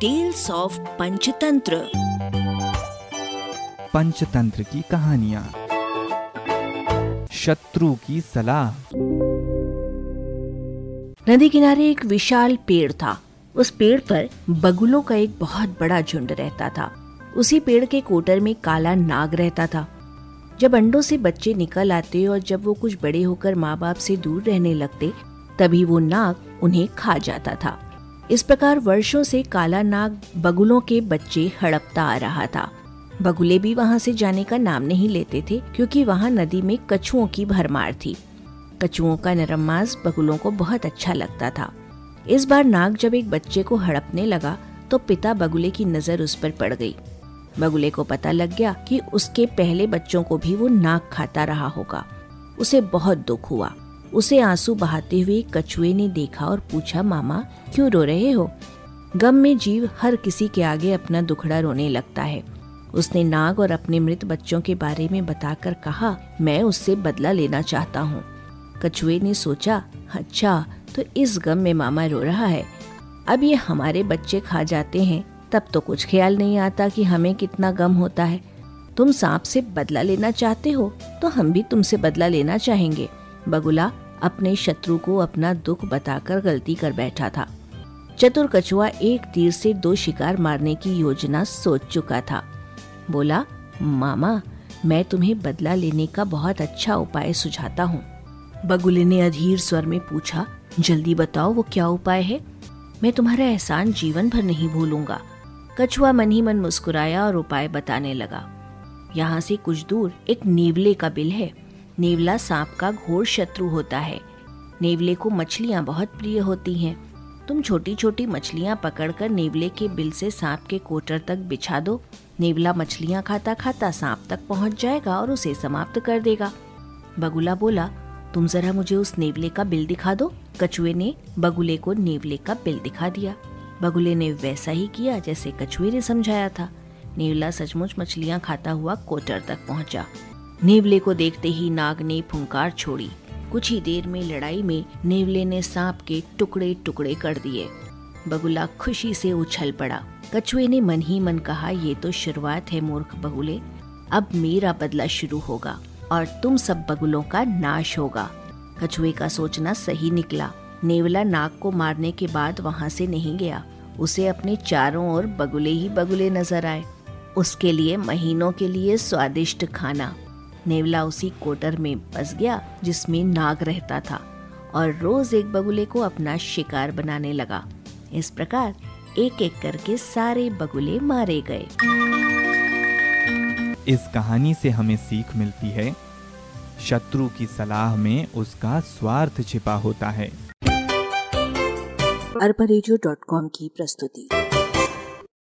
Tales of Panchatantra Panchatantra की कहानियाँ। शत्रु की सलाह। नदी किनारे एक विशाल पेड़ था। उस पेड़ पर बगुलों का एक बहुत बड़ा झुंड रहता था। उसी पेड़ के कोटर में काला नाग रहता था। जब अंडों से बच्चे निकल आते और जब वो कुछ बड़े होकर माँ बाप से दूर रहने लगते तभी वो नाग उन्हें खा जाता था। इस प्रकार वर्षों से काला नाग बगुलों के बच्चे हड़पता आ रहा था। बगुले भी वहाँ से जाने का नाम नहीं लेते थे, क्योंकि वहाँ नदी में कछुओं की भरमार थी। कछुओं का नरम मांस बगुलों को बहुत अच्छा लगता था। इस बार नाग जब एक बच्चे को हड़पने लगा तो पिता बगुले की नज़र उस पर पड़ गई। बगुले को पता लग गया कि उसके पहले बच्चों को भी वो नाग खाता रहा होगा। उसे बहुत दुख हुआ। उसे आँसू बहाते हुए कछुए ने देखा और पूछा, मामा, क्यों रो रहे हो? गम में जीव हर किसी के आगे अपना दुखड़ा रोने लगता है। उसने नाग और अपने मृत बच्चों के बारे में बताकर कहा, मैं उससे बदला लेना चाहता हूँ। कछुए ने सोचा अच्छा तो इस गम में मामा रो रहा है। अब ये हमारे बच्चे खा जाते हैं, तब तो कुछ ख्याल नहीं आता कि हमें कितना गम होता है। तुम सांप से बदला लेना चाहते हो तो हम भी तुमसे बदला लेना चाहेंगे। बगुला अपने शत्रु को अपना दुख बताकर गलती कर बैठा था। चतुर कछुआ एक तीर से दो शिकार मारने की योजना सोच चुका था। बोला, मामा, मैं तुम्हें बदला लेने का बहुत अच्छा उपाय सुझाता हूँ। बगुले ने अधीर स्वर में पूछा, जल्दी बताओ वो क्या उपाय है? मैं तुम्हारा एहसान जीवन भर नहीं भूलूँगा। कछुआ मन ही मन मुस्कुराया और उपाय बताने लगा। यहाँ से कुछ दूर एक नेवले का बिल है। नेवला सांप का घोर शत्रु होता है। नेवले को मछलियाँ बहुत प्रिय होती हैं। तुम छोटी छोटी मछलियाँ पकड़कर नेवले के बिल से सांप के कोटर तक बिछा दो। नेवला मछलियाँ खाता खाता सांप तक पहुँच जाएगा और उसे समाप्त कर देगा। बगुला बोला, तुम जरा मुझे उस नेवले का बिल दिखा दो। कछुए ने बगुले को नेवले का बिल दिखा दिया। बगुले ने वैसा ही किया जैसे कछुए ने समझाया था। नेवला सचमुच मछलियाँ खाता हुआ कोटर तक पहुँचा। नेवले को देखते ही नाग ने फुंकार छोड़ी। कुछ ही देर में लड़ाई में नेवले ने सांप के टुकड़े टुकड़े कर दिए। बगुला खुशी से उछल पड़ा। कछुए ने मन ही मन कहा, ये तो शुरुआत है, मूर्ख बगुले। अब मेरा बदला शुरू होगा और तुम सब बगुलों का नाश होगा। कछुए का सोचना सही निकला। नेवला नाग को मारने के बाद वहाँ से नहीं गया। उसे अपने चारों ओर बगुले ही बगुले नज़र आए। उसके लिए महीनों के लिए स्वादिष्ट खाना। नेवला उसी कोटर में बस गया जिसमें नाग रहता था और रोज एक बगुले को अपना शिकार बनाने लगा। इस प्रकार एक एक करके सारे बगुले मारे गए। इस कहानी से हमें सीख मिलती है शत्रु की सलाह में उसका स्वार्थ छिपा होता है। अरबा की प्रस्तुति।